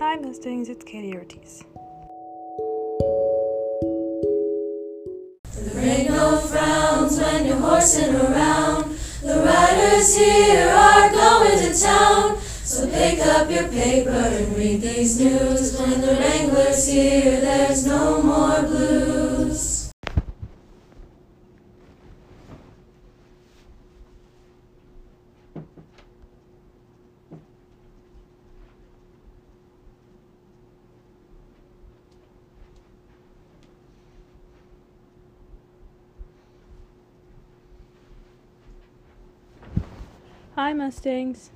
Hi Mustangs, it's Katie Ortiz. There ain't no frowns when you're horsing around. The riders here are going to town. So pick up your paper and read these news. When the Wrangler's here, there's no more blues. Hi Mustangs.